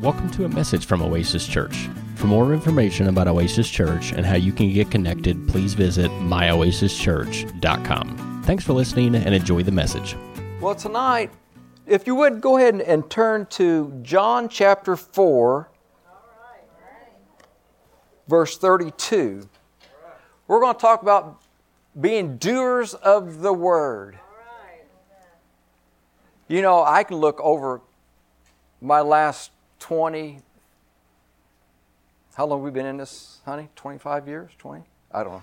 Welcome to a message from Oasis Church. For more information about Oasis Church and how you can get connected, please visit myoasischurch.com. Thanks for listening and enjoy the message. Well, tonight, if you would go ahead and, turn to John chapter 4, verse 32. We're going to talk about being doers of the word. You know, I can look over my last 20. How long have we been in this, honey? 25 years? 20? I don't know.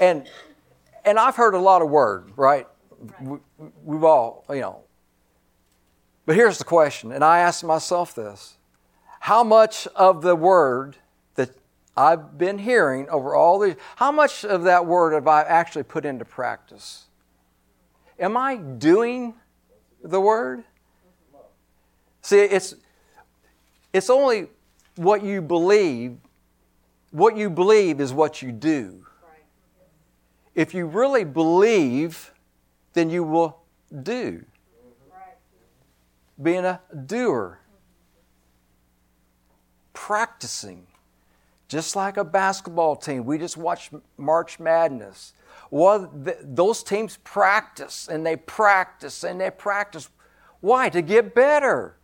And and I've heard a lot of word, right? We, we've all, you know. But here's the question, and I ask myself this How much of the word that I've been hearing over all these, how much of that word have I actually put into practice? Am I doing the word? See, it's, it's only what you believe. What you believe is what you do. If you really believe, then you will do. Being a doer, practicing. Just like a basketball team, we just watched March Madness. Well, th- those teams practice and they practice and they practice. Why? To get better.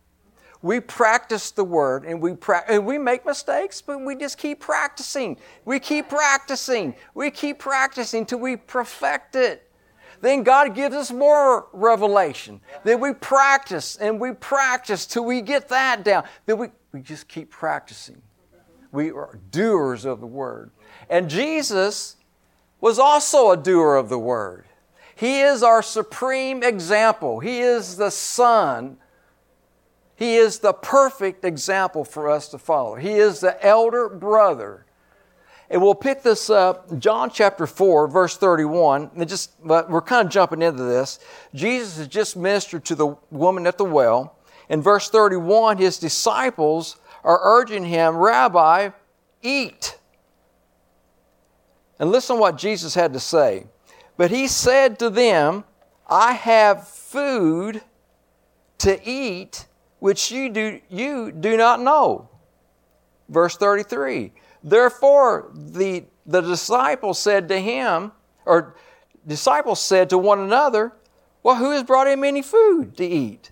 We practice the word and we pra- and we make mistakes, but we just keep practicing. We keep practicing. We keep practicing till we perfect it. Then God gives us more revelation. Then we practice and we practice till we get that down. Then we, we just keep practicing. We are doers of the word. And Jesus was also a doer of the word. He is our supreme example. He is the Son he is the perfect example for us to follow. He is the elder brother. And we'll pick this up, John chapter 4, verse 31. And just, we're kind of jumping into this. Jesus has just ministered to the woman at the well. In verse 31, his disciples are urging him, Rabbi, eat. And listen to what Jesus had to say. But he said to them, I have food to eat which you do, you do not know. Verse 33. Therefore, the, the disciples said to him, or disciples said to one another, Well, who has brought him any food to eat?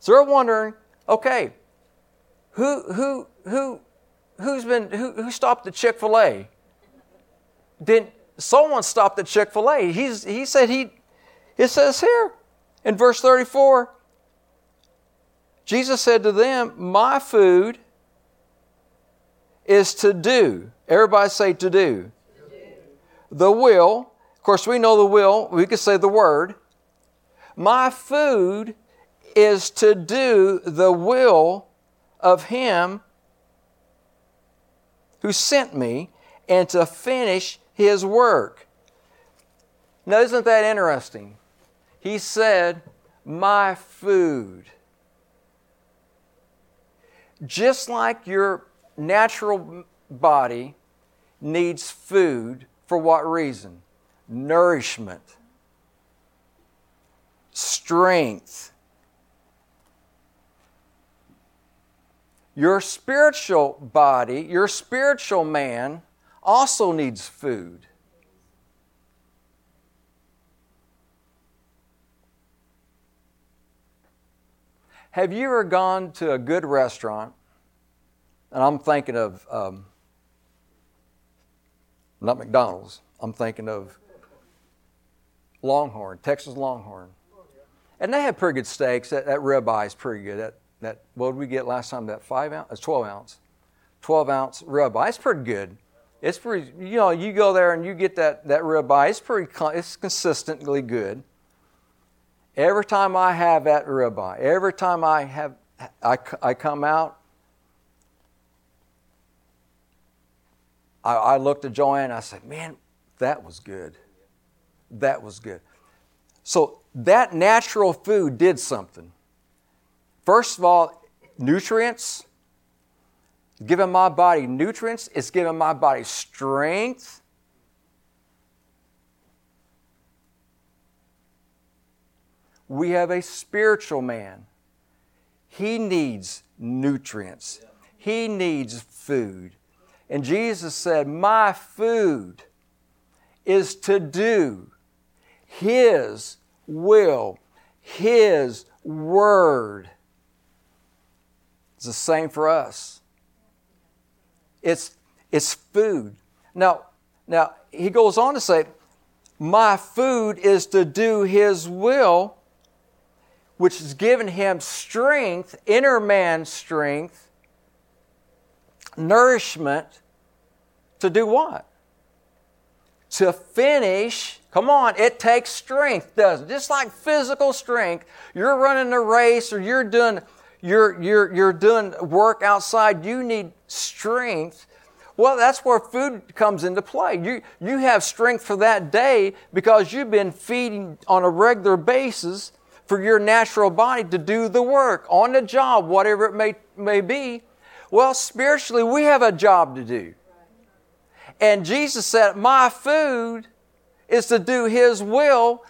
So they're wondering, okay, who, who, who, who's been, who, who stopped the Chick fil A? Didn't someone stop the Chick fil A? He said he, it says here in verse 34, Jesus said to them, My food is to do. Everybody say to do. The will. Of course, we know the will. We could say the word. My food is to do the will of Him who sent me and to finish His work. Now, isn't that interesting? He said, My food. Just like your natural body needs food, for what reason? Nourishment, strength. Your spiritual body, your spiritual man, also needs food. Have you ever gone to a good restaurant? And I'm thinking of um, not McDonald's. I'm thinking of Longhorn, Texas Longhorn. And they have pretty good steaks. That, that ribeye is pretty good. That, that, what did we get last time? That five ounce? It's 12 ounce. 12 ounce ribeye. It's pretty good. It's pretty, you know, you go there and you get that, that ribeye. It's pretty, it's consistently good. Every time I have that ribeye, every time I have, I, I come out, I, I looked at Joanne I said, man, that was good. That was good. So that natural food did something. First of all, nutrients, giving my body nutrients, it's giving my body strength. We have a spiritual man. He needs nutrients, he needs food. And Jesus said, My food is to do His will, His word. It's the same for us. It's, it's food. Now, now, he goes on to say, My food is to do His will, which has given him strength, inner man strength, nourishment to do what? To finish. Come on, it takes strength, doesn't it? Just like physical strength, you're running a race or you're doing you're, you're, you're doing work outside, you need strength. Well, that's where food comes into play. You, you have strength for that day because you've been feeding on a regular basis for your natural body to do the work on the job, whatever it may, may be. Well, spiritually, we have a job to do. And Jesus said, My food is to do His will,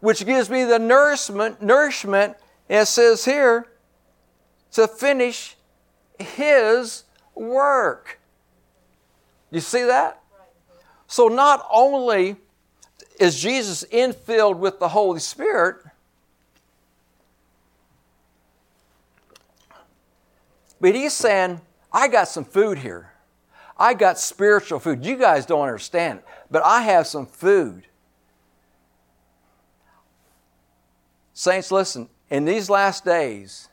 which gives me the nourishment, nourishment, and it says here, to finish His work. You see that? So not only is Jesus infilled with the Holy Spirit, but he's saying, I got some food here. I got spiritual food. You guys don't understand it, but I have some food. Saints, listen, in these last days,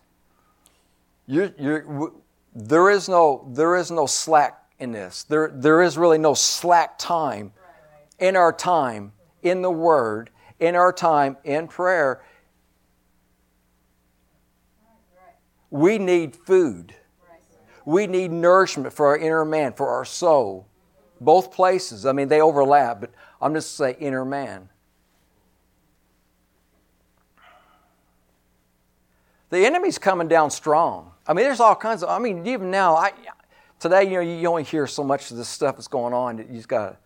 you're, you're, there, is no, there is no slack in this. There, there is really no slack time in our time in the Word, in our time in prayer. We need food. We need nourishment for our inner man, for our soul. Both places. I mean, they overlap, but I'm just saying inner man. The enemy's coming down strong. I mean, there's all kinds of. I mean, even now, I today, you know, you only hear so much of this stuff that's going on. That you just got.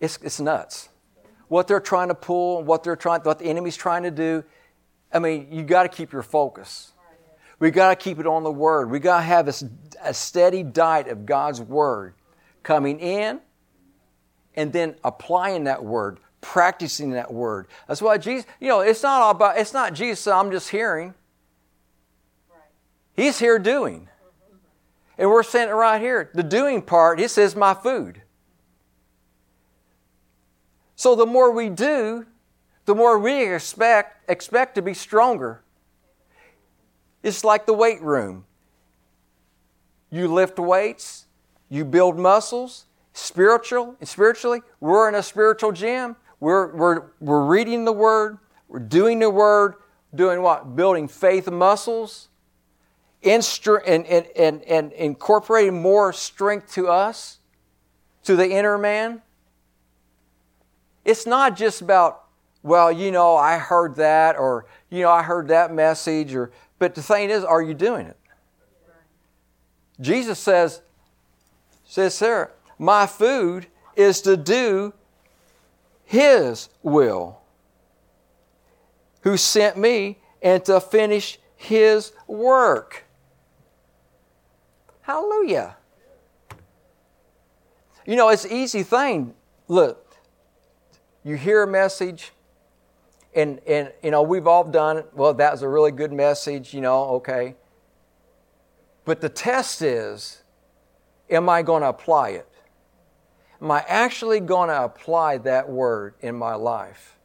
It's it's nuts. What they're trying to pull, what they're trying, what the enemy's trying to do. I mean, you got to keep your focus. We got to keep it on the Word. We got to have a, a steady diet of God's Word coming in and then applying that Word, practicing that Word. That's why Jesus, you know, it's not all about, it's not Jesus, I'm just hearing. He's here doing. And we're saying it right here. The doing part, He says, my food. So the more we do, the more we expect, expect to be stronger. It's like the weight room. You lift weights, you build muscles, spiritual, and spiritually, we're in a spiritual gym. We're, we're, we're reading the Word, we're doing the Word, doing what? Building faith muscles, instru- and, and, and, and incorporating more strength to us, to the inner man. It's not just about, well, you know, I heard that, or, you know, I heard that message, or but the thing is, are you doing it? Jesus says, says Sarah, my food is to do his will, who sent me, and to finish his work. Hallelujah. You know, it's an easy thing. Look, you hear a message, and and you know we've all done. Well, that was a really good message, you know. Okay, but the test is, am I going to apply it? Am I actually going to apply that word in my life,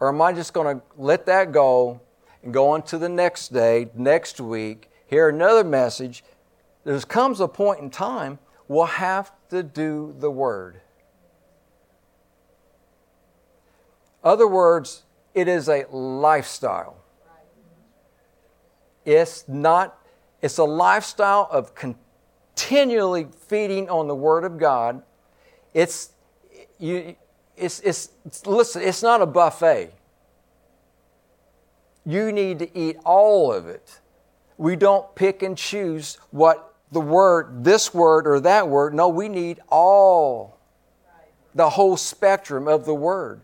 or am I just going to let that go and go on to the next day, next week, hear another message? There comes a point in time we'll have to do the word. Other words, it is a lifestyle. It's not, it's a lifestyle of continually feeding on the Word of God. It's, you, it's, it's, listen, it's not a buffet. You need to eat all of it. We don't pick and choose what the word, this word or that word. No, we need all, the whole spectrum of the word.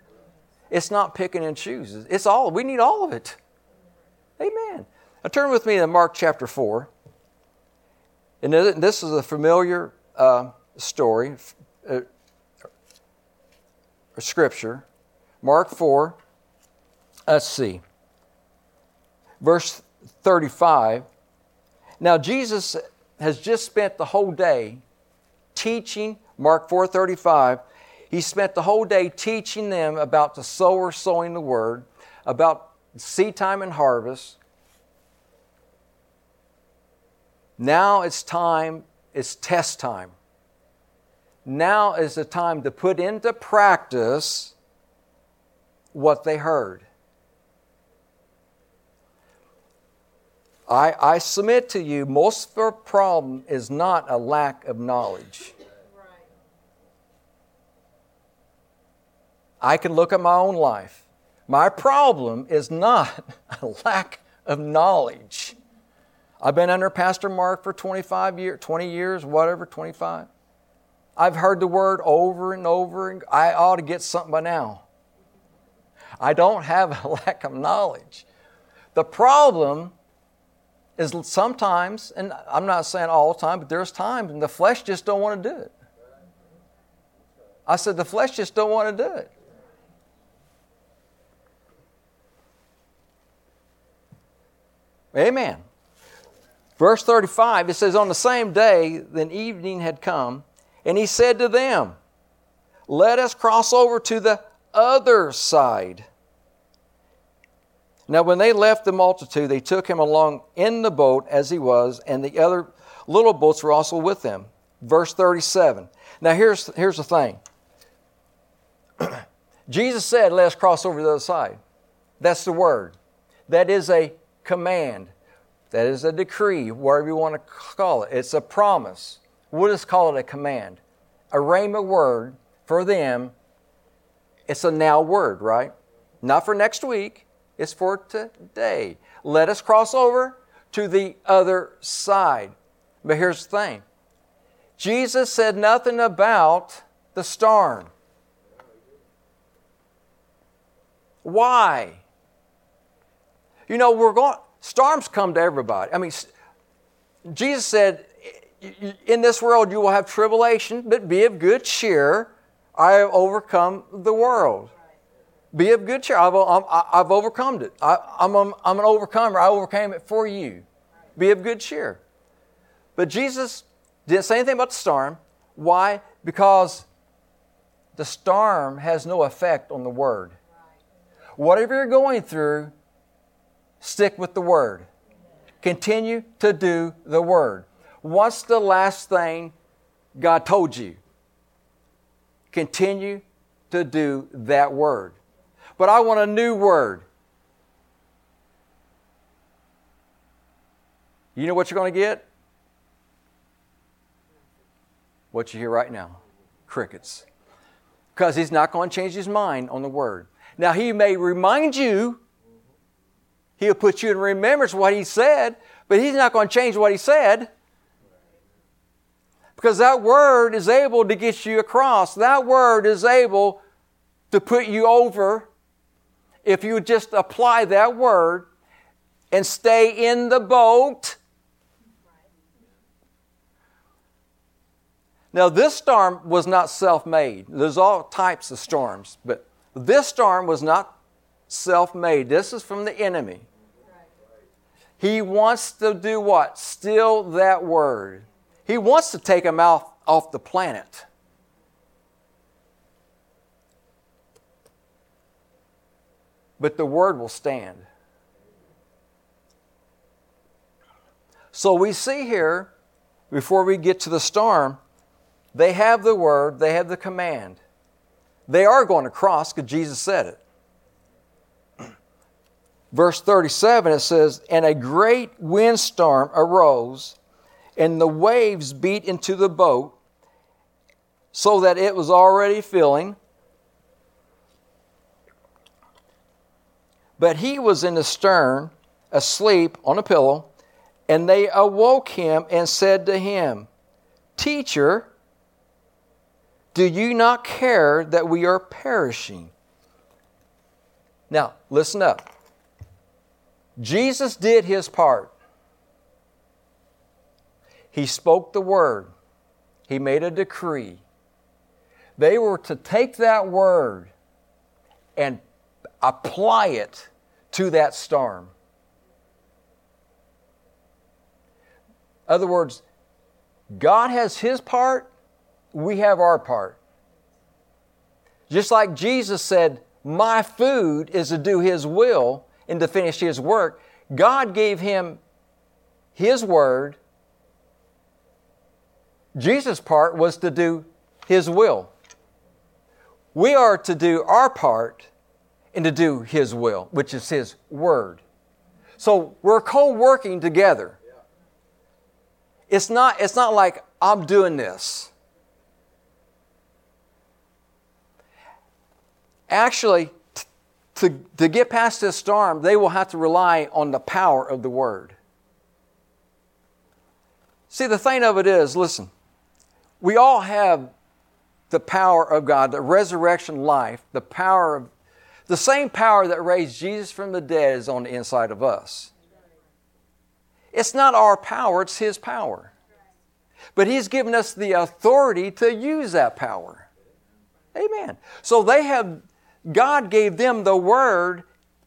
It's not picking and choosing. It's all. We need all of it. Amen. Now turn with me to Mark chapter 4. And this is a familiar uh, story, uh, scripture. Mark 4, let's see, verse 35. Now, Jesus has just spent the whole day teaching, Mark 4:35. He spent the whole day teaching them about the sower sowing the word, about seed time and harvest. Now it's time, it's test time. Now is the time to put into practice what they heard. I, I submit to you, most of our problem is not a lack of knowledge. I can look at my own life. My problem is not a lack of knowledge. I've been under Pastor Mark for 25 years, 20 years, whatever, 25. I've heard the word over and over, and I ought to get something by now. I don't have a lack of knowledge. The problem is sometimes, and I'm not saying all the time, but there's times and the flesh just don't want to do it. I said the flesh just don't want to do it. Amen. Verse 35, it says, On the same day, then evening had come, and he said to them, Let us cross over to the other side. Now, when they left the multitude, they took him along in the boat as he was, and the other little boats were also with them. Verse 37. Now, here's, here's the thing Jesus said, Let us cross over to the other side. That's the word. That is a command. That is a decree, whatever you want to call it. It's a promise. We'll just call it a command. A rhema word for them. It's a now word, right? Not for next week it's for today. Let us cross over to the other side. But here's the thing Jesus said nothing about the storm. Why? You know, we're going, storms come to everybody. I mean, Jesus said, In this world you will have tribulation, but be of good cheer. I have overcome the world. Be of good cheer. I've, um, I've overcome it. I, am I'm, um, I'm an overcomer. I overcame it for you. Be of good cheer. But Jesus didn't say anything about the storm. Why? Because the storm has no effect on the Word. Whatever you're going through, stick with the Word. Continue to do the Word. What's the last thing God told you? Continue to do that Word but I want a new word. You know what you're going to get? What you hear right now crickets. Because he's not going to change his mind on the word. Now, he may remind you, he'll put you in remembrance what he said, but he's not going to change what he said. Because that word is able to get you across. That word is able to put you over if you just apply that word and stay in the boat. Now, this storm was not self made. There's all types of storms, but this storm was not self made. This is from the enemy. He wants to do what? Steal that word. He wants to take him out off the planet. but the word will stand. So we see here, before we get to the storm, they have the word, they have the command. They are going to cross because Jesus said it. Verse 37 it says, And a great windstorm arose, and the waves beat into the boat, so that it was already filling. But he was in the stern, asleep on a pillow, and they awoke him and said to him, Teacher, do you not care that we are perishing? Now, listen up. Jesus did his part. He spoke the word, he made a decree. They were to take that word and apply it to that storm. In other words, God has his part, we have our part. Just like Jesus said, My food is to do his will and to finish his work, God gave him his word. Jesus' part was to do his will. We are to do our part and to do his will, which is his word. So we're co working together. It's not, it's not like I'm doing this. Actually, to, to get past this storm, they will have to rely on the power of the Word. See, the thing of it is, listen, we all have the power of God, the resurrection life, the power of the same power that raised Jesus from the dead is on the inside of us. It's not our power, it's His power. But He's given us the authority to use that power. Amen. So they have God gave them the word,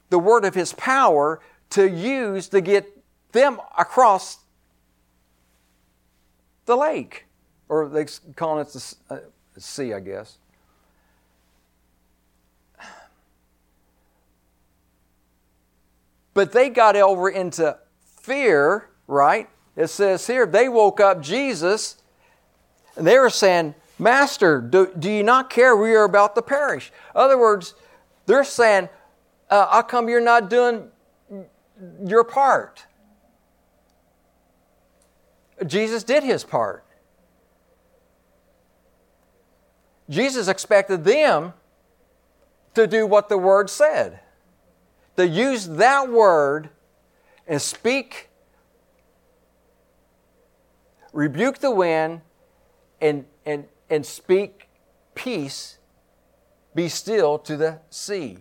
the word of His power, to use to get them across the lake. Or they call it the uh, sea, I guess. But they got over into fear, right? It says here, they woke up Jesus and they were saying, Master, do, do you not care we are about to perish? In other words, they're saying, uh, How come you're not doing your part? Jesus did his part. Jesus expected them to do what the Word said, to use that Word and speak, rebuke the wind, and, and and speak peace, be still to the sea.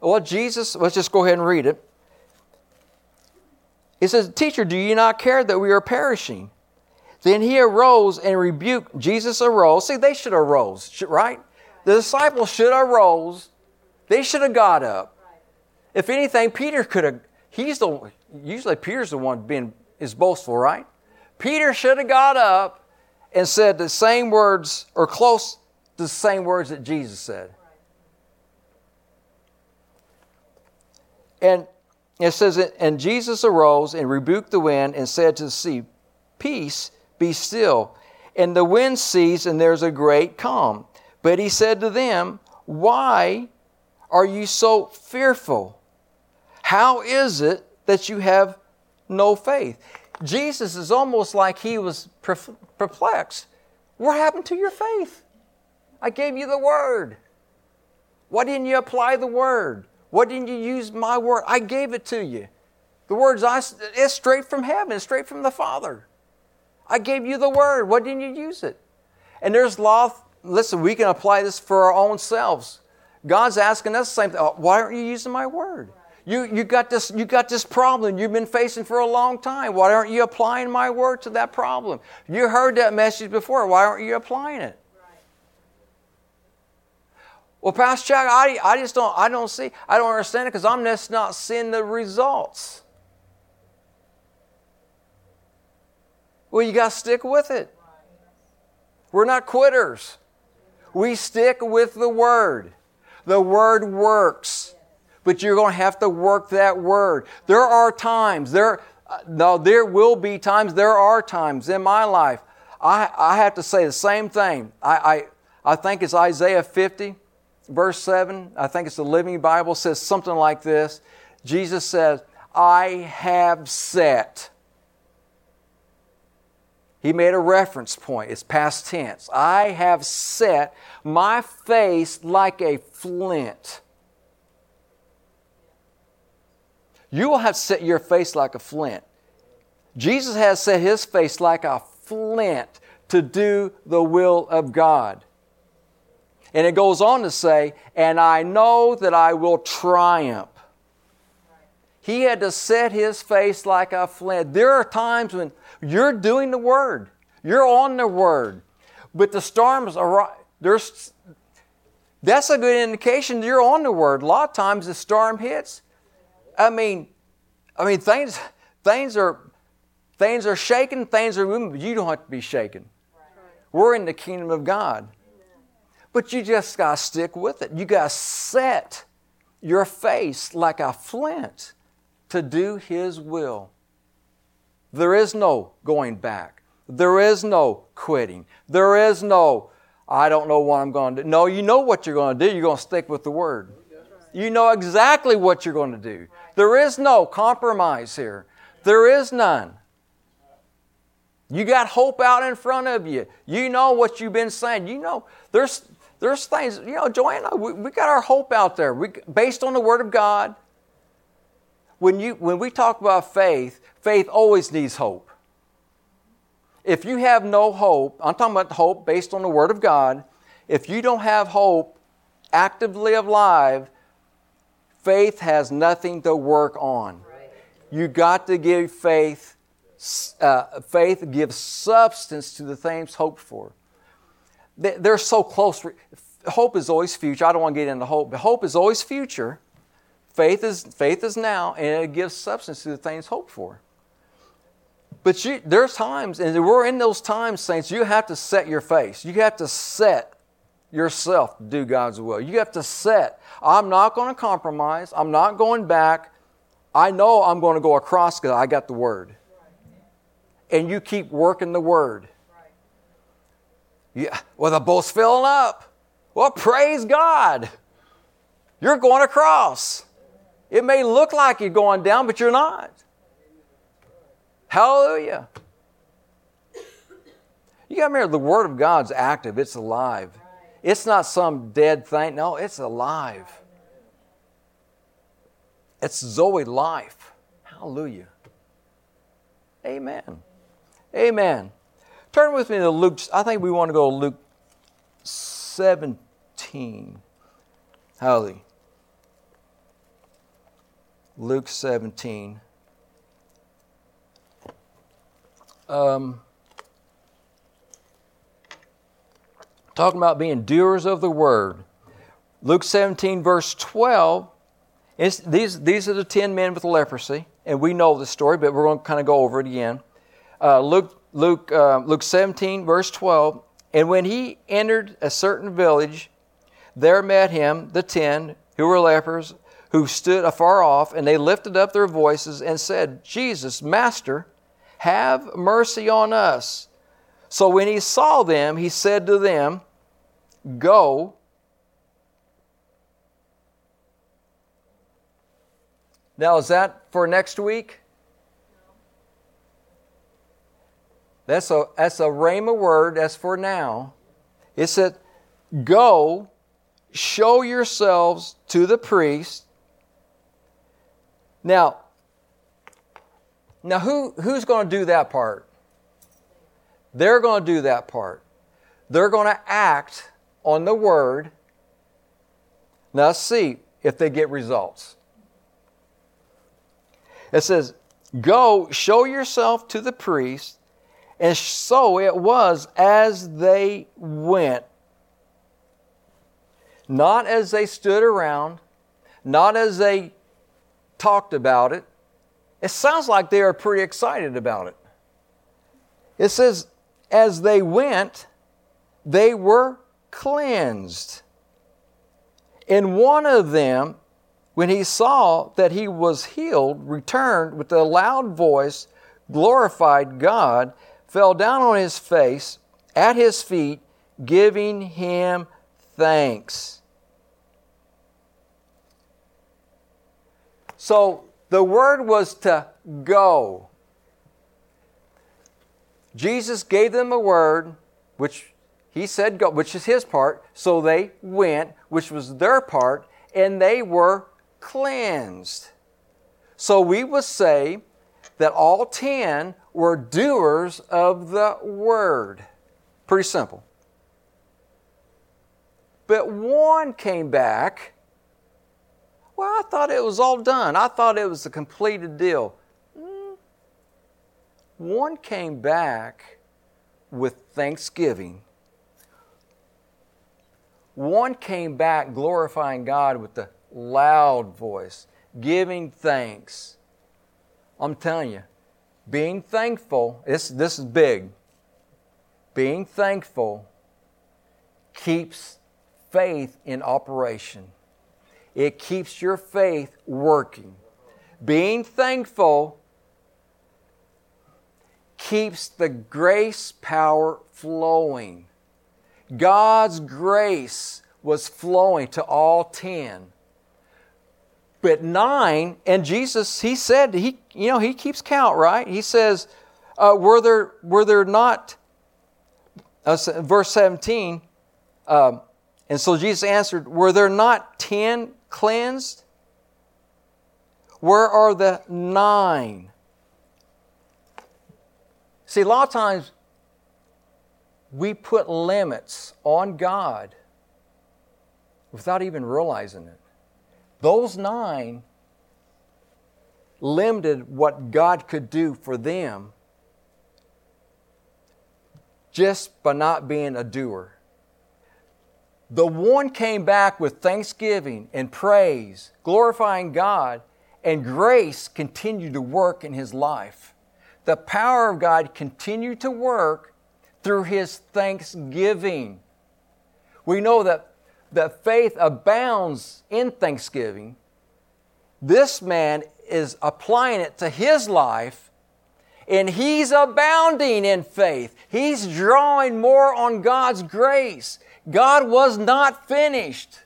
Well, Jesus, let's just go ahead and read it. He says, Teacher, do you not care that we are perishing? Then he arose and rebuked. Jesus arose. See, they should have rose, right? The disciples should have rose. They should have got up. If anything, Peter could have. He's the usually Peter's the one being is boastful, right? Peter should have got up and said the same words or close to the same words that Jesus said. And it says, And Jesus arose and rebuked the wind and said to the sea, Peace, be still. And the wind ceased, and there's a great calm. But he said to them, Why are you so fearful? How is it that you have no faith? Jesus is almost like he was perplexed. What happened to your faith? I gave you the word. Why didn't you apply the word? Why didn't you use my word? I gave it to you. The words I it's straight from heaven, straight from the Father. I gave you the word. Why didn't you use it? And there's law. Listen, we can apply this for our own selves. God's asking us the same thing. Oh, why aren't you using my word? You, you, got this, you got this problem you've been facing for a long time. Why aren't you applying my word to that problem? You heard that message before. Why aren't you applying it? Well, Pastor Chuck, I, I just don't, I don't see, I don't understand it because I'm just not seeing the results. Well, you got to stick with it. We're not quitters. We stick with the Word. The Word works but you're going to have to work that word. There are times, there, uh, no, there will be times, there are times in my life. I, I have to say the same thing. I, I, I think it's Isaiah 50, verse 7. I think it's the Living Bible says something like this. Jesus says, I have set. He made a reference point. It's past tense. I have set my face like a flint You will have set your face like a flint. Jesus has set his face like a flint to do the will of God. And it goes on to say, and I know that I will triumph. He had to set his face like a flint. There are times when you're doing the word, you're on the word, but the storms are there's that's a good indication you're on the word. A lot of times the storm hits. I mean, I mean things things are things are shaking, things are moving, but you don't have to be shaken. We're in the kingdom of God. But you just got to stick with it. You got to set your face like a flint to do His will. There is no going back. There is no quitting. There is no, I don't know what I'm going to do. No, you know what you're going to do. You're going to stick with the Word. You know exactly what you're going to do. There is no compromise here. There is none. You got hope out in front of you. You know what you've been saying. You know, there's there's things, you know, Joanna, we, we got our hope out there. We, based on the Word of God. When, you, when we talk about faith, faith always needs hope. If you have no hope, I'm talking about hope based on the Word of God. If you don't have hope actively alive, faith has nothing to work on. You got to give faith, uh, faith gives substance to the things hoped for. They're so close. Hope is always future. I don't want to get into hope, but hope is always future. Faith is, faith is now, and it gives substance to the things hoped for. But you, there's times, and we're in those times, saints, you have to set your face. You have to set yourself to do God's will. You have to set, I'm not going to compromise. I'm not going back. I know I'm going to go across because I got the Word. And you keep working the Word. Yeah, well, the boat's filling up. Well, praise God. You're going across. It may look like you're going down, but you're not. Hallelujah. You got to remember the Word of God's active, it's alive. It's not some dead thing. No, it's alive. It's Zoe life. Hallelujah. Amen. Amen. Turn with me to Luke. I think we want to go to Luke 17. Hallelujah. Luke 17. Um, talking about being doers of the word. Luke 17, verse 12. these, these are the 10 men with leprosy, and we know the story, but we're going to kind of go over it again. Uh, Luke Luke, uh, Luke 17, verse 12. And when he entered a certain village, there met him the ten who were lepers, who stood afar off, and they lifted up their voices and said, Jesus, Master, have mercy on us. So when he saw them, he said to them, Go. Now, is that for next week? That's a, that's a rhema word, that's for now. It said, Go, show yourselves to the priest. Now, now who, who's going to do that part? They're going to do that part. They're going to act on the word. Now, see if they get results. It says, Go, show yourself to the priest. And so it was as they went. Not as they stood around, not as they talked about it. It sounds like they are pretty excited about it. It says, as they went, they were cleansed. And one of them, when he saw that he was healed, returned with a loud voice, glorified God, fell down on his face at his feet, giving him thanks. So the word was to go. Jesus gave them a word, which he said go, which is his part. So they went, which was their part, and they were cleansed. So we would say that all ten were doers of the word. Pretty simple. But one came back. Well, I thought it was all done. I thought it was a completed deal. One came back with thanksgiving. One came back glorifying God with the loud voice, giving thanks. I'm telling you, being thankful, this, this is big. Being thankful keeps faith in operation. It keeps your faith working. Being thankful keeps the grace power flowing. God's grace was flowing to all 10. But nine, and Jesus, he said, he, you know, he keeps count, right? He says, uh, were, there, were there not, uh, verse 17, um, and so Jesus answered, Were there not ten cleansed? Where are the nine? See, a lot of times we put limits on God without even realizing it. Those nine limited what God could do for them just by not being a doer. The one came back with thanksgiving and praise, glorifying God, and grace continued to work in his life the power of God continued to work through his thanksgiving. We know that, that faith abounds in thanksgiving. This man is applying it to his life, and he's abounding in faith. He's drawing more on God's grace. God was not finished.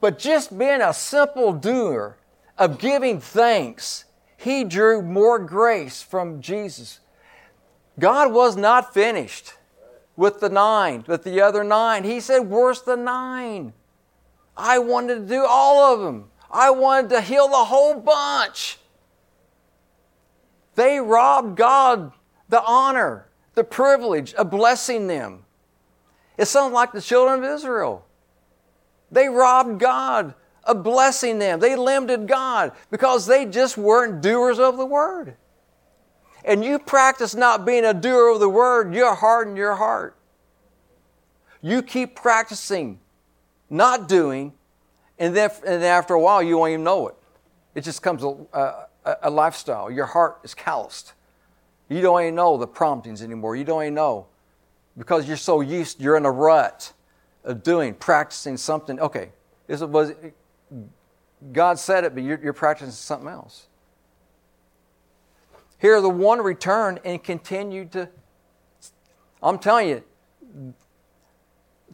But just being a simple doer of giving thanks he drew more grace from Jesus. God was not finished with the nine, with the other nine. He said, worse than nine? I wanted to do all of them. I wanted to heal the whole bunch. They robbed God the honor, the privilege of blessing them. It sounds like the children of Israel. They robbed God of blessing them. They limited God because they just weren't doers of the word. And you practice not being a doer of the word, You're harden your heart. You keep practicing not doing, and then, and after a while, you won't even know it. It just becomes a, a, a lifestyle. Your heart is calloused. You don't even know the promptings anymore. You don't even know because you're so used, you're in a rut of doing, practicing something. Okay, is it, was, God said it, but you're, you're practicing something else. Here, the one returned and continued to. I'm telling you,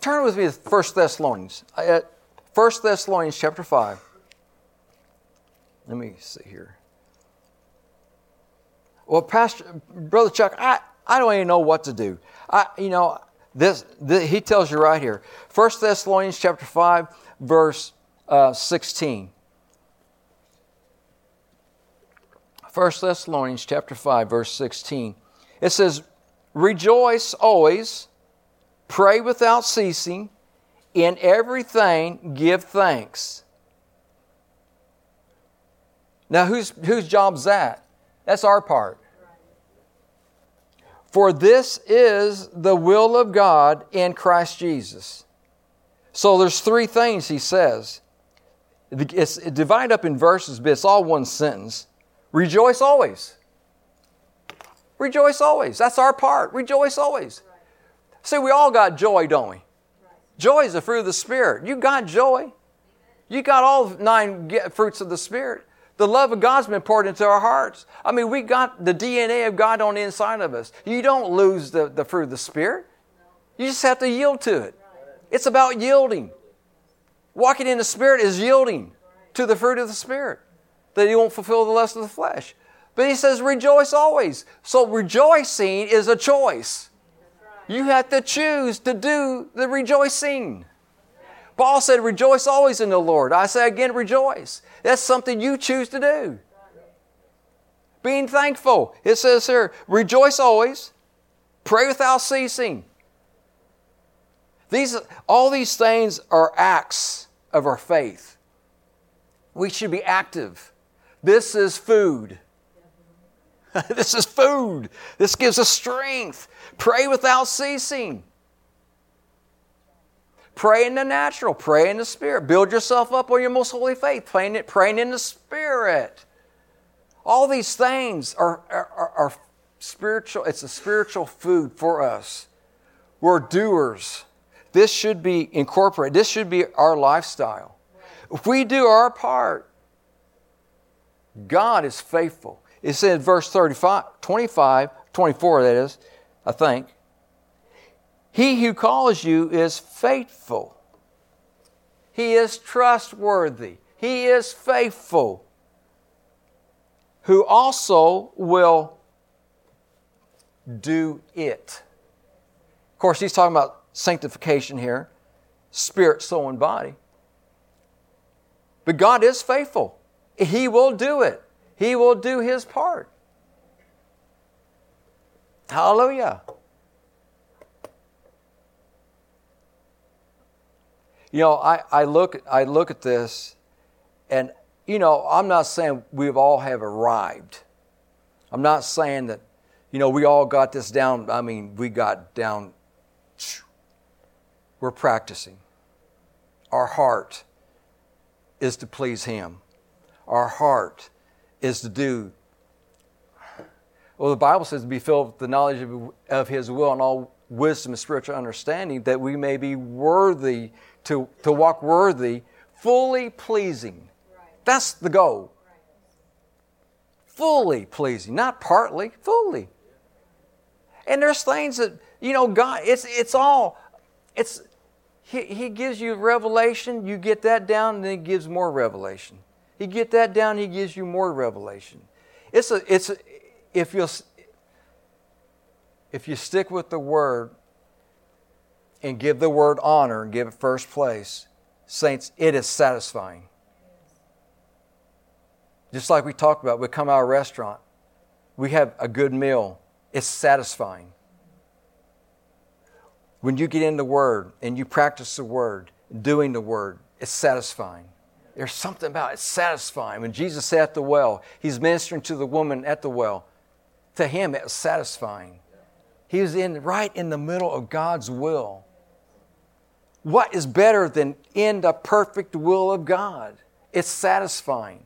turn with me to 1 Thessalonians. At 1 Thessalonians chapter 5. Let me see here. Well, Pastor, Brother Chuck, I, I don't even know what to do. I, you know, this, this he tells you right here. 1 Thessalonians chapter 5, verse uh, 16. 1 Thessalonians chapter 5 verse 16. It says, "Rejoice always, pray without ceasing, in everything give thanks." Now whose whose job's that? That's our part. For this is the will of God in Christ Jesus. So there's three things he says. It's divided up in verses, but it's all one sentence. Rejoice always. Rejoice always. That's our part. Rejoice always. See, we all got joy, don't we? Joy is the fruit of the Spirit. You got joy. You got all nine fruits of the Spirit. The love of God's been poured into our hearts. I mean, we got the DNA of God on the inside of us. You don't lose the, the fruit of the Spirit. You just have to yield to it. It's about yielding. Walking in the Spirit is yielding to the fruit of the Spirit that he won't fulfill the lust of the flesh. But he says, rejoice always. So rejoicing is a choice. You have to choose to do the rejoicing. Paul said, rejoice always in the Lord. I say again, rejoice. That's something you choose to do. Being thankful. It says here, rejoice always, pray without ceasing. These, all these things are acts of our faith. We should be active. This is food. this is food. This gives us strength. Pray without ceasing. Pray in the natural, pray in the spirit. Build yourself up on your most holy faith, praying, it, praying in the spirit. All these things are, are, are spiritual, it's a spiritual food for us. We're doers. This should be incorporated, this should be our lifestyle. If we do our part, God is faithful. It said verse 35, 25, 24, that is, I think. He who calls you is faithful. He is trustworthy. He is faithful. Who also will do it. Of course, he's talking about sanctification here spirit, soul, and body. But God is faithful. He will do it, He will do His part. Hallelujah. You know, I, I, look, I look at this, and, you know, I'm not saying we've all have arrived. I'm not saying that, you know, we all got this down. I mean, we got down. We're practicing. Our heart is to please Him. Our heart is to do. Well, the Bible says to be filled with the knowledge of, of His will and all wisdom and spiritual understanding, that we may be worthy to, to walk worthy, fully pleasing. Right. That's the goal. Right. Fully pleasing, not partly, fully. And there's things that, you know, God, it's, it's all, it's, he, he gives you revelation, you get that down, and then He gives more revelation. You get that down, He gives you more revelation. It's a, it's a, if you if you stick with the Word and give the Word honor and give it first place, saints, it is satisfying. Just like we talked about, we come out of a restaurant, we have a good meal, it's satisfying. When you get in the Word and you practice the Word, doing the Word, it's satisfying. There's something about it, satisfying. When Jesus sat at the well, he's ministering to the woman at the well. To him, it was satisfying. He was in right in the middle of God's will. What is better than in the perfect will of God? It's satisfying.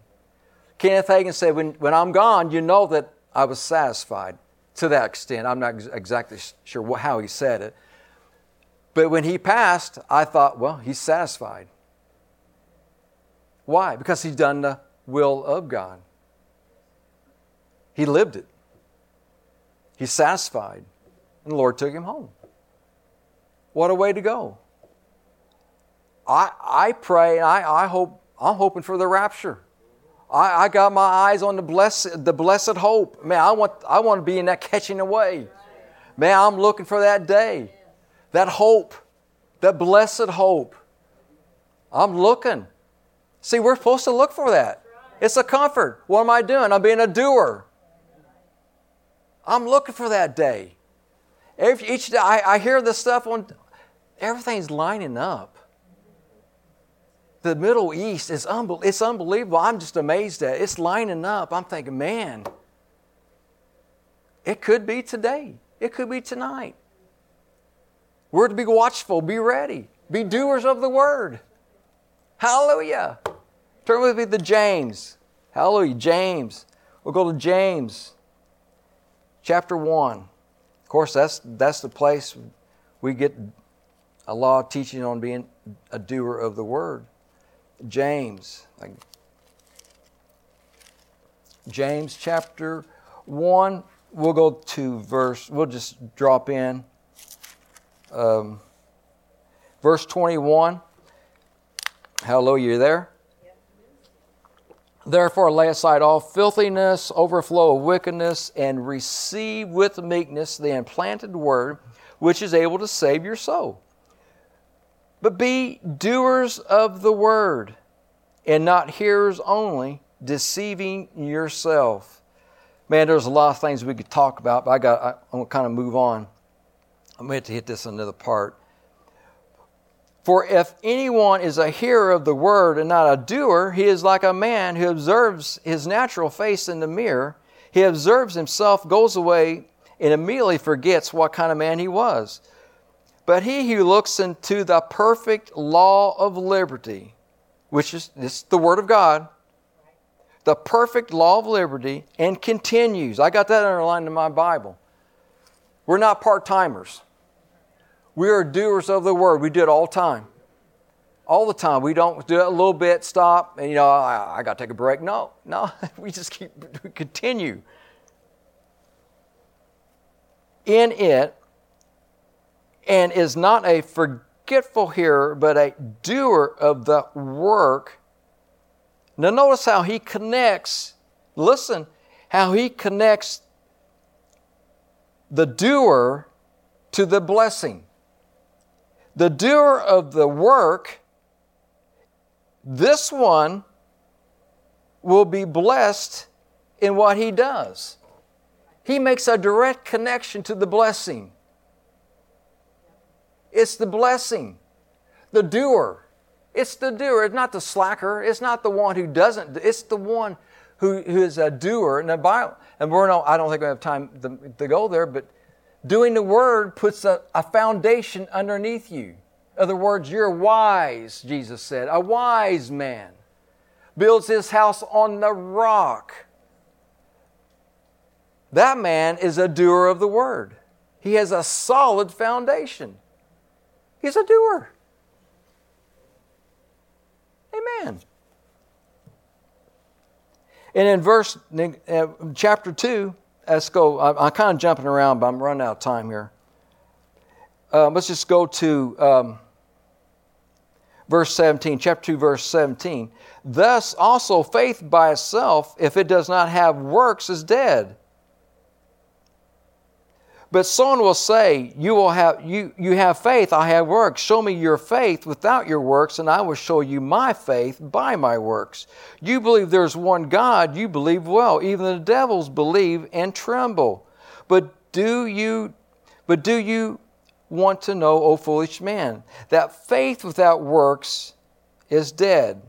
Kenneth Hagin said, when, when I'm gone, you know that I was satisfied to that extent. I'm not exactly sure how he said it. But when he passed, I thought, well, he's satisfied. Why? Because he's done the will of God. He lived it. He's satisfied. And the Lord took him home. What a way to go. I, I pray, and I, I hope, I'm hoping for the rapture. I, I got my eyes on the blessed, the blessed hope. Man, I want, I want to be in that catching away. Man, I'm looking for that day that hope, that blessed hope. I'm looking. See, we're supposed to look for that. It's a comfort. What am I doing? I'm being a doer. I'm looking for that day. Every, each day, I, I hear this stuff on, everything's lining up. The Middle East is unbe- it's unbelievable. I'm just amazed at it. It's lining up. I'm thinking, man, it could be today. It could be tonight. We're to be watchful, be ready, be doers of the word. Hallelujah. Turn with me to James. Hallelujah. James. We'll go to James chapter 1. Of course, that's, that's the place we get a of teaching on being a doer of the word. James. James chapter 1. We'll go to verse, we'll just drop in um, verse 21. Hallelujah, you there? Therefore, lay aside all filthiness, overflow of wickedness, and receive with meekness the implanted word, which is able to save your soul. But be doers of the word, and not hearers only, deceiving yourself. Man, there's a lot of things we could talk about, but I got I, I'm gonna kind of move on. I'm going to hit this another part. For if anyone is a hearer of the word and not a doer, he is like a man who observes his natural face in the mirror. He observes himself, goes away, and immediately forgets what kind of man he was. But he who looks into the perfect law of liberty, which is this the word of God, the perfect law of liberty, and continues. I got that underlined in my Bible. We're not part timers. We are doers of the word. We do it all the time. All the time. We don't do it a little bit, stop, and you know, I, I got to take a break. No, no. we just keep we continue. In it, and is not a forgetful hearer, but a doer of the work. Now, notice how he connects, listen, how he connects the doer to the blessing the doer of the work, this one will be blessed in what he does. He makes a direct connection to the blessing. It's the blessing, the doer. It's the doer. It's not the slacker. It's not the one who doesn't. It's the one who, who is a doer. And Bible, and we're not, I don't think we have time to, to go there, but Doing the word puts a, a foundation underneath you. In other words, you're wise, Jesus said. A wise man builds his house on the rock. That man is a doer of the word. He has a solid foundation. He's a doer. Amen. And in verse uh, chapter 2, let's go. I, am kind of jumping around, but I'm running out of time here. Um, let's just go to um, verse 17, chapter 2, verse 17. Thus also faith by itself, if it does not have works, is dead. But someone will say, you, will have, you, you have faith, I have works. Show me your faith without your works, and I will show you my faith by my works. You believe there's one God, you believe well. Even the devils believe and tremble. But do you, but do you want to know, O foolish man, that faith without works is dead?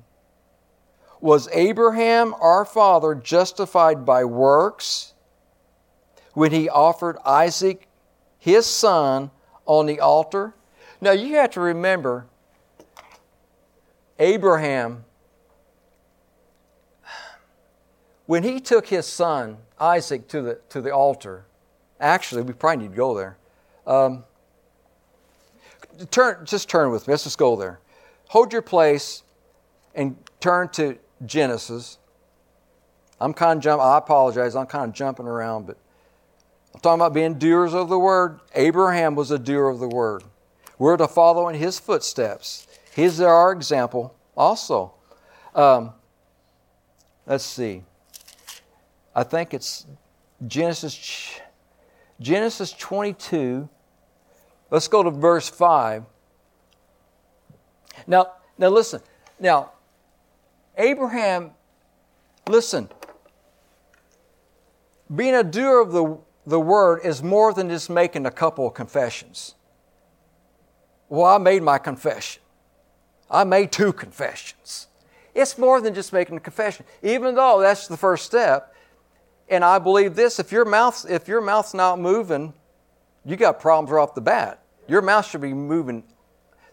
Was Abraham, our father, justified by works? When he offered Isaac, his son, on the altar. Now you have to remember, Abraham, when he took his son, Isaac, to the, to the altar, actually, we probably need to go there. Um, turn, just turn with me. Let's just go there. Hold your place and turn to Genesis. I'm kind of jumping. I apologize. I'm kind of jumping around, but I'm talking about being doers of the word. Abraham was a doer of the word. We're to follow in his footsteps. He's our example also. Um, let's see. I think it's Genesis Genesis 22. Let's go to verse 5. Now, now listen. Now, Abraham, listen. Being a doer of the the word is more than just making a couple of confessions. Well, I made my confession. I made two confessions. It's more than just making a confession, even though that's the first step. And I believe this: if your mouth's, if your mouth's not moving, you got problems right off the bat. Your mouth should be moving.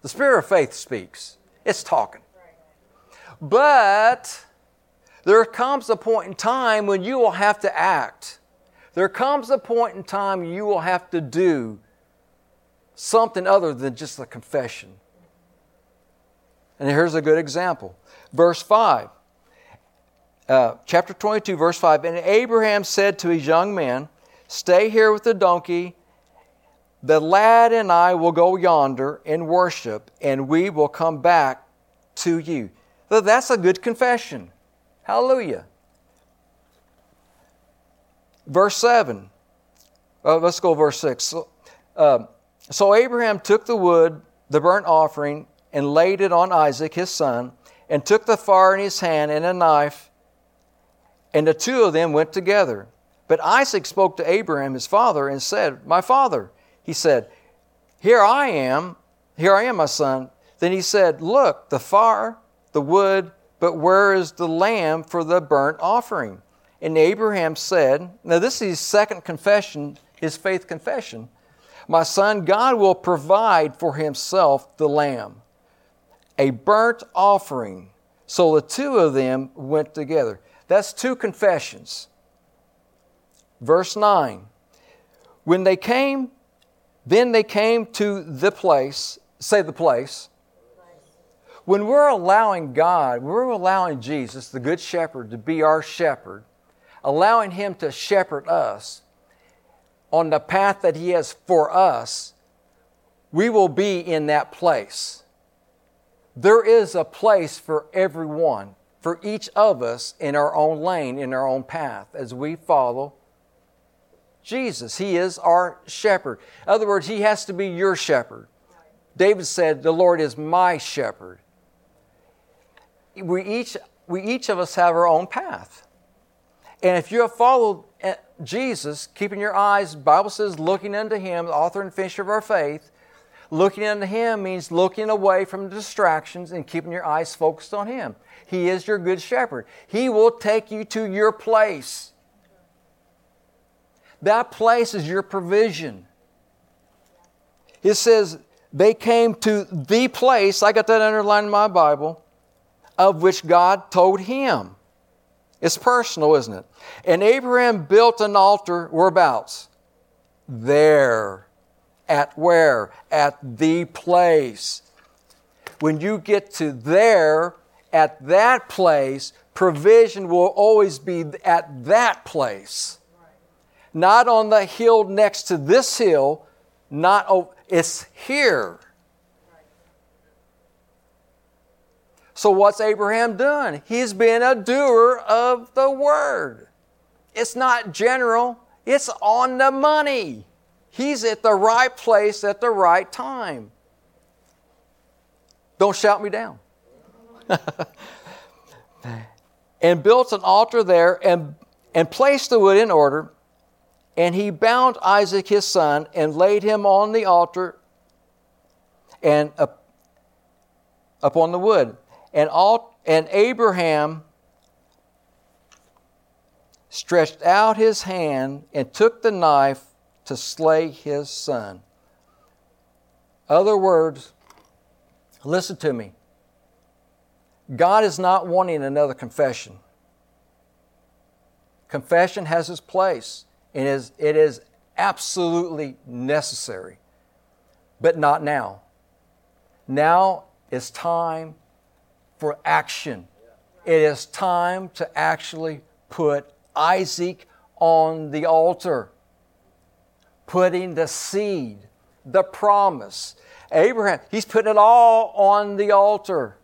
The spirit of faith speaks. It's talking. But there comes a point in time when you will have to act. There comes a point in time you will have to do something other than just a confession. And here's a good example. Verse 5, uh, chapter 22, verse 5. And Abraham said to his young men, Stay here with the donkey. The lad and I will go yonder and worship, and we will come back to you. So that's a good confession. Hallelujah. Verse 7. Uh, let's go verse 6. So, uh, so Abraham took the wood, the burnt offering, and laid it on Isaac his son, and took the fire in his hand and a knife, and the two of them went together. But Isaac spoke to Abraham his father and said, My father, he said, Here I am, here I am, my son. Then he said, Look, the fire, the wood, but where is the lamb for the burnt offering? And Abraham said, Now this is his second confession, his faith confession. My son, God will provide for himself the lamb, a burnt offering. So the two of them went together. That's two confessions. Verse 9. When they came, then they came to the place, say the place. When we're allowing God, we're allowing Jesus, the Good Shepherd, to be our shepherd, allowing Him to shepherd us on the path that He has for us, we will be in that place. There is a place for everyone, for each of us in our own lane, in our own path, as we follow Jesus. He is our shepherd. In other words, He has to be your shepherd. David said, The Lord is my shepherd. We each, we each of us have our own path. And if you have followed eh, Jesus, keeping your eyes, Bible says, looking unto Him, the author and finisher of our faith, looking unto Him means looking away from distractions and keeping your eyes focused on Him. He is your good shepherd. He will take you to your place. That place is your provision. It says, they came to the place, I got that underlined in my Bible, of which God told him. It's personal, isn't it? And Abraham built an altar, whereabouts? There. At where? At the place. When you get to there, at that place, provision will always be at that place not on the hill next to this hill, not oh, it's here. So what's Abraham done? He's been a doer of the word. It's not general, it's on the money. He's at the right place at the right time. Don't shout me down. and built an altar there and, and placed the wood in order and he bound Isaac his son and laid him on the altar and up, upon the wood. And, all, and Abraham stretched out his hand and took the knife to slay his son. Other words, listen to me. God is not wanting another confession. Confession has its place. And is, it is absolutely necessary, but not now. Now is time for action. It is time to actually put Isaac on the altar, putting the seed, the promise. Abraham, he's putting it all on the altar.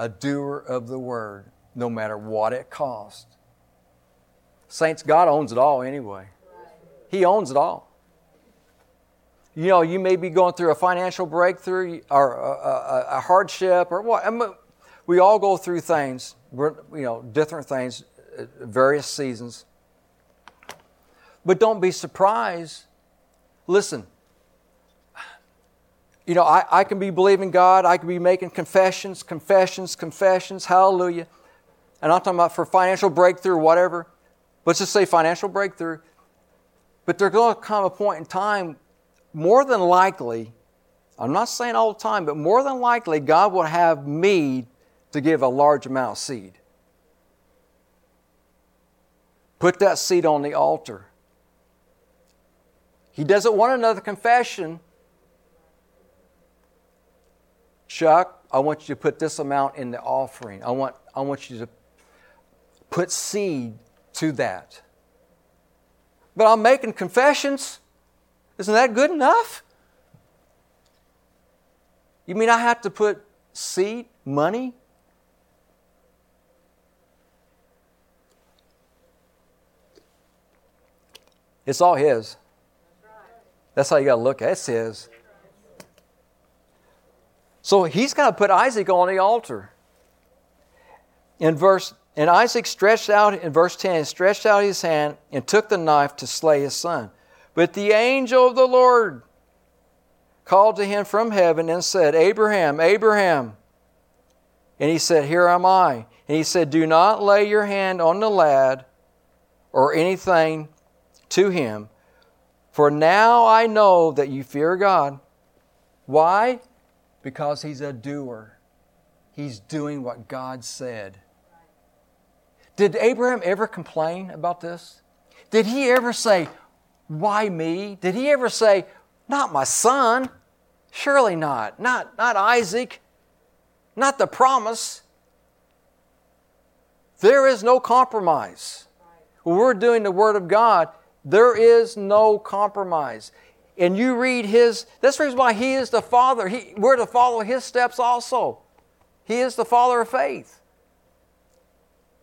a doer of the word, no matter what it costs. Saints, God owns it all anyway. He owns it all. You know, you may be going through a financial breakthrough or a, a, a hardship or what. I mean, we all go through things, you know, different things, various seasons. But don't be surprised. Listen, you know, I, I can be believing God, I can be making confessions, confessions, confessions, hallelujah. And I'm talking about for financial breakthrough whatever. Let's just say financial breakthrough. But there's going to come a point in time, more than likely, I'm not saying all the time, but more than likely, God will have me to give a large amount of seed. Put that seed on the altar. He doesn't want another confession. Chuck, I want you to put this amount in the offering. I want, I want you to put seed to that. But I'm making confessions. Isn't that good enough? You mean I have to put seed, money? It's all His. That's how you got to look at it. It's His. So he's got to put Isaac on the altar. In verse, and Isaac stretched out in verse 10, stretched out his hand and took the knife to slay his son. But the angel of the Lord called to him from heaven and said, Abraham, Abraham. And he said, Here am I. And he said, Do not lay your hand on the lad or anything to him, for now I know that you fear God. Why? Because he's a doer. He's doing what God said. Did Abraham ever complain about this? Did he ever say, Why me? Did he ever say, Not my son? Surely not. Not, not Isaac. Not the promise. There is no compromise. When we're doing the Word of God, there is no compromise. And you read His, that's the reason why He is the Father. He, we're to follow His steps also. He is the Father of faith.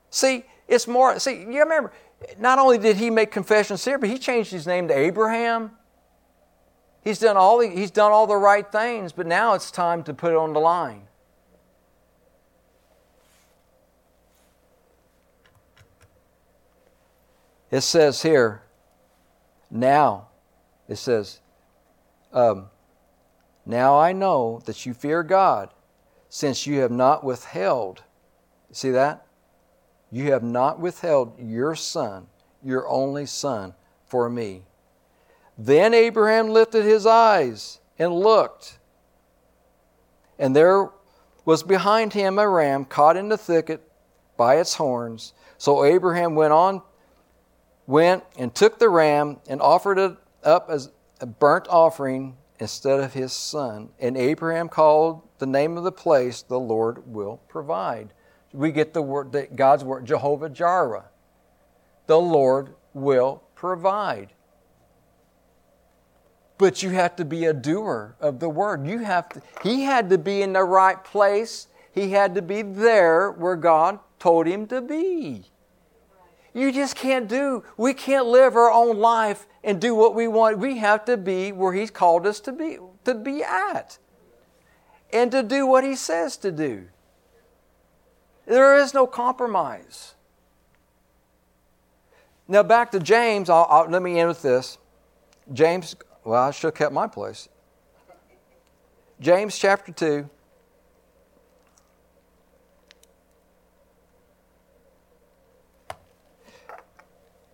See, it's more, see, you remember, not only did he make confessions here, but he changed his name to Abraham. He's done all the, he's done all the right things, but now it's time to put it on the line. It says here, now, it says, um, now I know that you fear God, since you have not withheld. See that? You have not withheld your son, your only son, for me. Then Abraham lifted his eyes and looked, and there was behind him a ram caught in the thicket by its horns. So Abraham went on, went and took the ram and offered it up as a burnt offering instead of his son. And Abraham called the name of the place, The Lord Will Provide we get the word that God's word, Jehovah Jireh. The Lord will provide. But you have to be a doer of the word. You have to, he had to be in the right place. He had to be there where God told him to be. You just can't do, we can't live our own life and do what we want. We have to be where He's called us to be, to be at. And to do what He says to do. There is no compromise. Now, back to James, I'll, I'll, let me end with this. James, well, I should have kept my place. James chapter 2.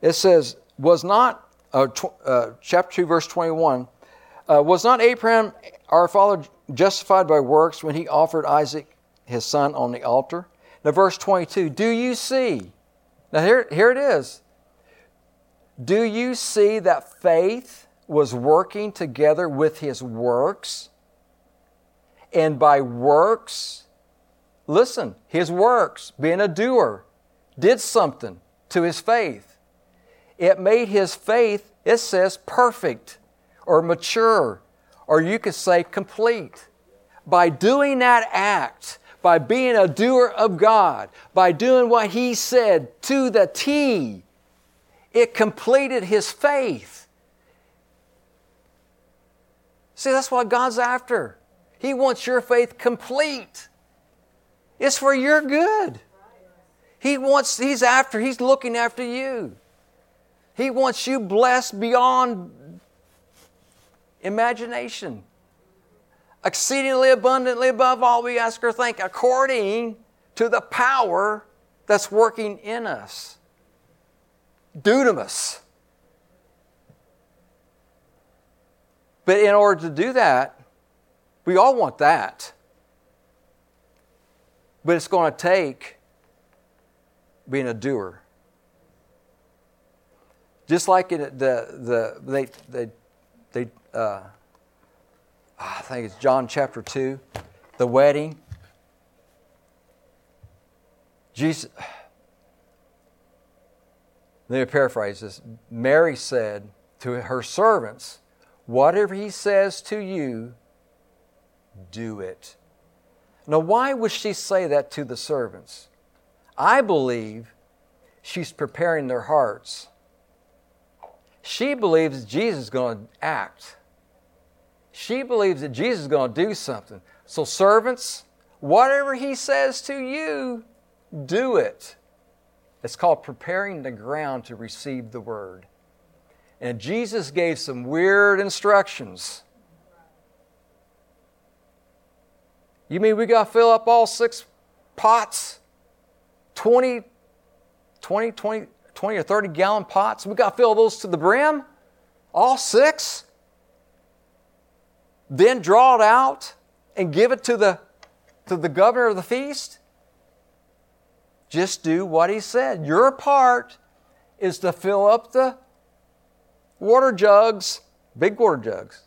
It says, was not, uh, tw- uh, chapter 2, verse 21, uh, was not Abraham, our father, justified by works when he offered Isaac, his son, on the altar? Now, verse 22 Do you see? Now, here, here it is. Do you see that faith was working together with his works? And by works, listen, his works, being a doer, did something to his faith. It made his faith, it says, perfect or mature, or you could say complete. By doing that act, by being a doer of God, by doing what He said to the T, it completed his faith. See, that's what God's after. He wants your faith complete. It's for your good. He wants, He's after, He's looking after you. He wants you blessed beyond imagination exceedingly abundantly above all we ask or think, according to the power that's working in us. Dunamis. But in order to do that, we all want that. But it's going to take being a doer. Just like it, the, the, they, they, they uh, I think it's John chapter 2, the wedding. Jesus, let me paraphrase this. Mary said to her servants, Whatever he says to you, do it. Now, why would she say that to the servants? I believe she's preparing their hearts. She believes Jesus is going to act. She believes that Jesus is going to do something. So, servants, whatever he says to you, do it. It's called preparing the ground to receive the word. And Jesus gave some weird instructions. You mean we got to fill up all six pots? 20, 20, 20, 20 or 30 gallon pots? We got to fill those to the brim? All six? Then draw it out and give it to the, to the governor of the feast? Just do what he said. Your part is to fill up the water jugs, big water jugs,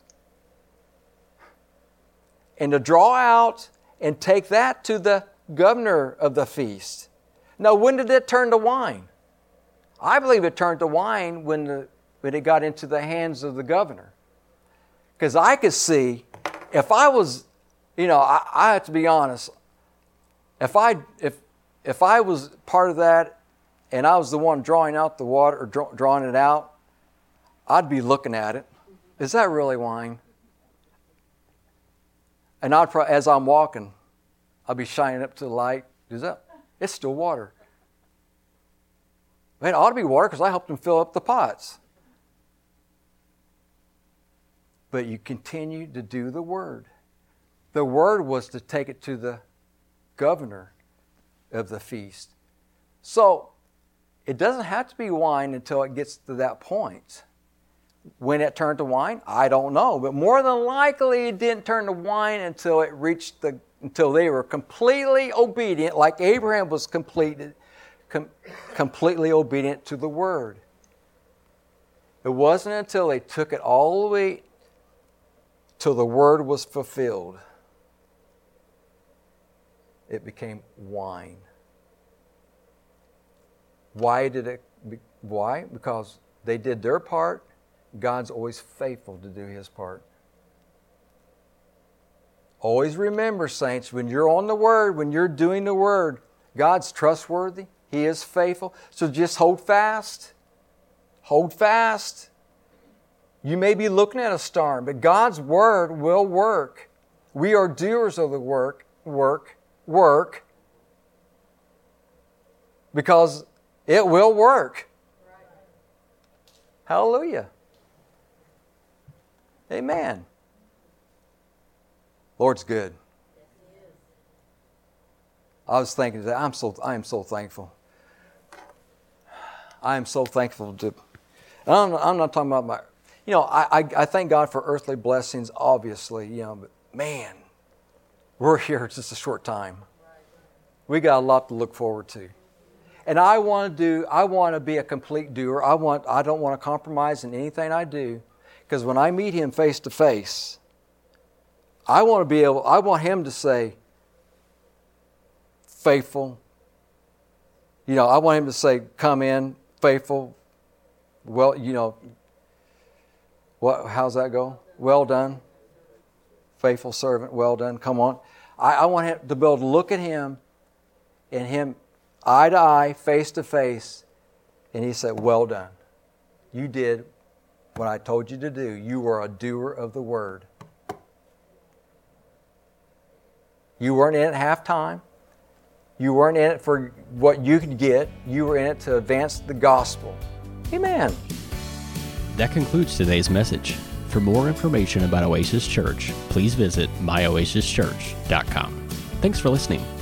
and to draw out and take that to the governor of the feast. Now, when did it turn to wine? I believe it turned to wine when, the, when it got into the hands of the governor. Because I could see, if I was, you know, I, I have to be honest, if I, if, if I was part of that and I was the one drawing out the water or draw, drawing it out, I'd be looking at it. Is that really wine? And I'd pro- as I'm walking, I'll be shining up to the light. Is that? It's still water. Man, it ought to be water because I helped him fill up the pots. But you continue to do the word. The word was to take it to the governor of the feast. So it doesn't have to be wine until it gets to that point. When it turned to wine, I don't know, but more than likely it didn't turn to wine until it reached the until they were completely obedient, like Abraham was completed, com, completely obedient to the word. It wasn't until they took it all the way till the word was fulfilled, it became wine. Why did it? Why? Because they did their part. God's always faithful to do his part. Always remember, saints, when you're on the Word, when you're doing the Word, God's trustworthy. He is faithful. So just hold fast. Hold fast. You may be looking at a storm, but God's Word will work. We are doers of the work, work, work, because it will work. Hallelujah. Amen. Lord's good. I was thinking that I'm so I am so thankful. I am so thankful to. I'm, I'm not talking about my. You know, I, I, I thank God for earthly blessings, obviously. You know, but man, we're here just a short time. We got a lot to look forward to, and I want to do. I want to be a complete doer. I want. I don't want to compromise in anything I do, because when I meet Him face to face, I want to be able, I want him to say, faithful. You know, I want him to say, come in, faithful. Well, you know, what, how's that go? Well done. Faithful servant, well done. Come on. I, I want him to be able to look at him and him eye to eye, face to face, and he said, Well done. You did what I told you to do. You were a doer of the word. You weren't in it half time. You weren't in it for what you could get. You were in it to advance the gospel. Amen. That concludes today's message. For more information about Oasis Church, please visit myoasischurch.com. Thanks for listening.